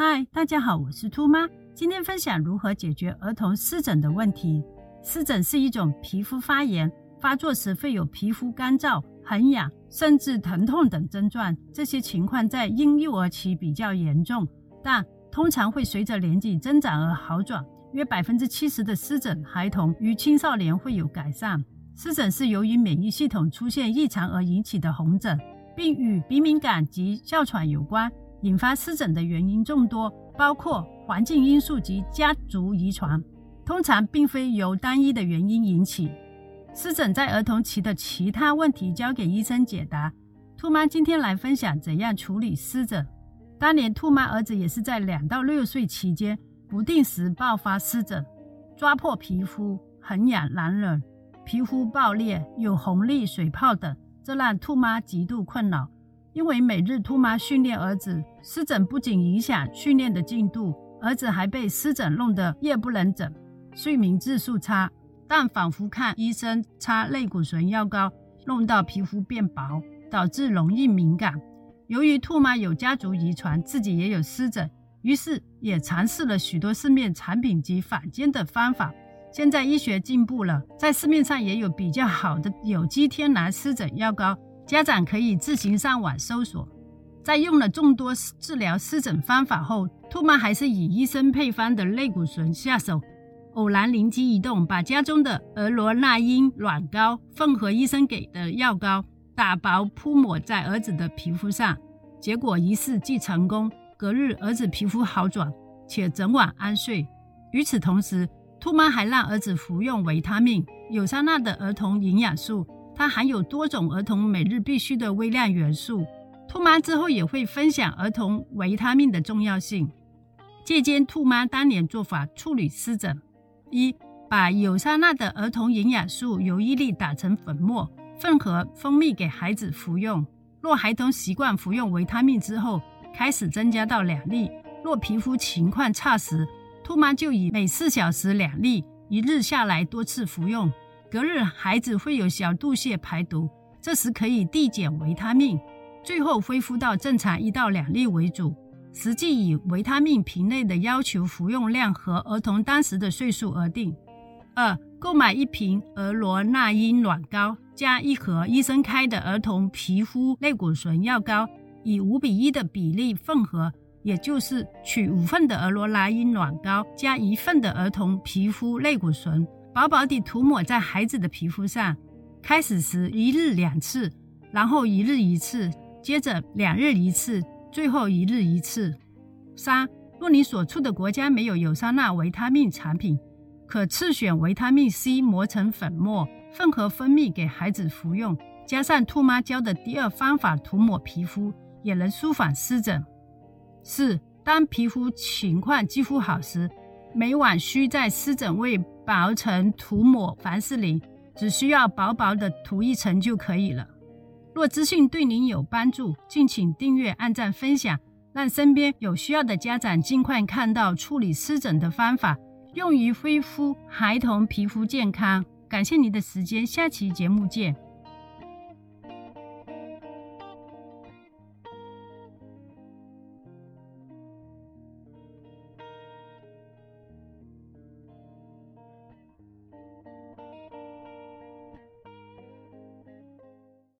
嗨，大家好，我是兔妈。今天分享如何解决儿童湿疹的问题。湿疹是一种皮肤发炎，发作时会有皮肤干燥、很痒，甚至疼痛等症状。这些情况在婴幼儿期比较严重，但通常会随着年纪增长而好转。约百分之七十的湿疹孩童与青少年会有改善。湿疹是由于免疫系统出现异常而引起的红疹，并与鼻敏感及哮喘有关。引发湿疹的原因众多，包括环境因素及家族遗传，通常并非由单一的原因引起。湿疹在儿童期的其他问题交给医生解答。兔妈今天来分享怎样处理湿疹。当年兔妈儿子也是在两到六岁期间不定时爆发湿疹，抓破皮肤，很痒难忍，皮肤爆裂，有红粒、水泡等，这让兔妈极度困扰。因为每日兔妈训练儿子，湿疹不仅影响训练的进度，儿子还被湿疹弄得夜不能枕，睡眠质素差。但反复看医生擦类固醇药膏，弄到皮肤变薄，导致容易敏感。由于兔妈有家族遗传，自己也有湿疹，于是也尝试了许多市面产品及坊间的方法。现在医学进步了，在市面上也有比较好的有机天然湿疹药膏。家长可以自行上网搜索。在用了众多治疗湿疹方法后，兔妈还是以医生配方的类固醇下手。偶然灵机一动，把家中的俄罗那因软膏混合医生给的药膏，打薄铺抹在儿子的皮肤上，结果一试即成功。隔日，儿子皮肤好转，且整晚安睡。与此同时，兔妈还让儿子服用维他命有沙钠的儿童营养素。它含有多种儿童每日必需的微量元素。兔妈之后也会分享儿童维他命的重要性。借鉴兔妈当年做法处理湿疹：一、把有沙钠的儿童营养素由一粒打成粉末，混合蜂蜜给孩子服用。若孩童习惯服用维他命之后，开始增加到两粒。若皮肤情况差时，兔妈就以每四小时两粒，一日下来多次服用。隔日，孩子会有小肚泻排毒，这时可以递减维他命，最后恢复到正常一到两粒为主。实际以维他命瓶内的要求服用量和儿童当时的岁数而定。二、购买一瓶俄罗那因软膏，加一盒医生开的儿童皮肤类固醇药膏，以五比一的比例混合，也就是取五份的俄罗那因软膏加一份的儿童皮肤类固醇。薄薄地涂抹在孩子的皮肤上，开始时一日两次，然后一日一次，接着两日一次，最后一日一次。三，若你所处的国家没有有沙钠维他命产品，可次选维他命 C 磨成粉末，混合蜂蜜给孩子服用，加上兔妈教的第二方法涂抹皮肤，也能舒缓湿疹。四，当皮肤情况几乎好时，每晚需在湿疹位。薄层涂抹凡士林，只需要薄薄的涂一层就可以了。若资讯对您有帮助，敬请订阅、按赞、分享，让身边有需要的家长尽快看到处理湿疹的方法，用于恢复孩童皮肤健康。感谢您的时间，下期节目见。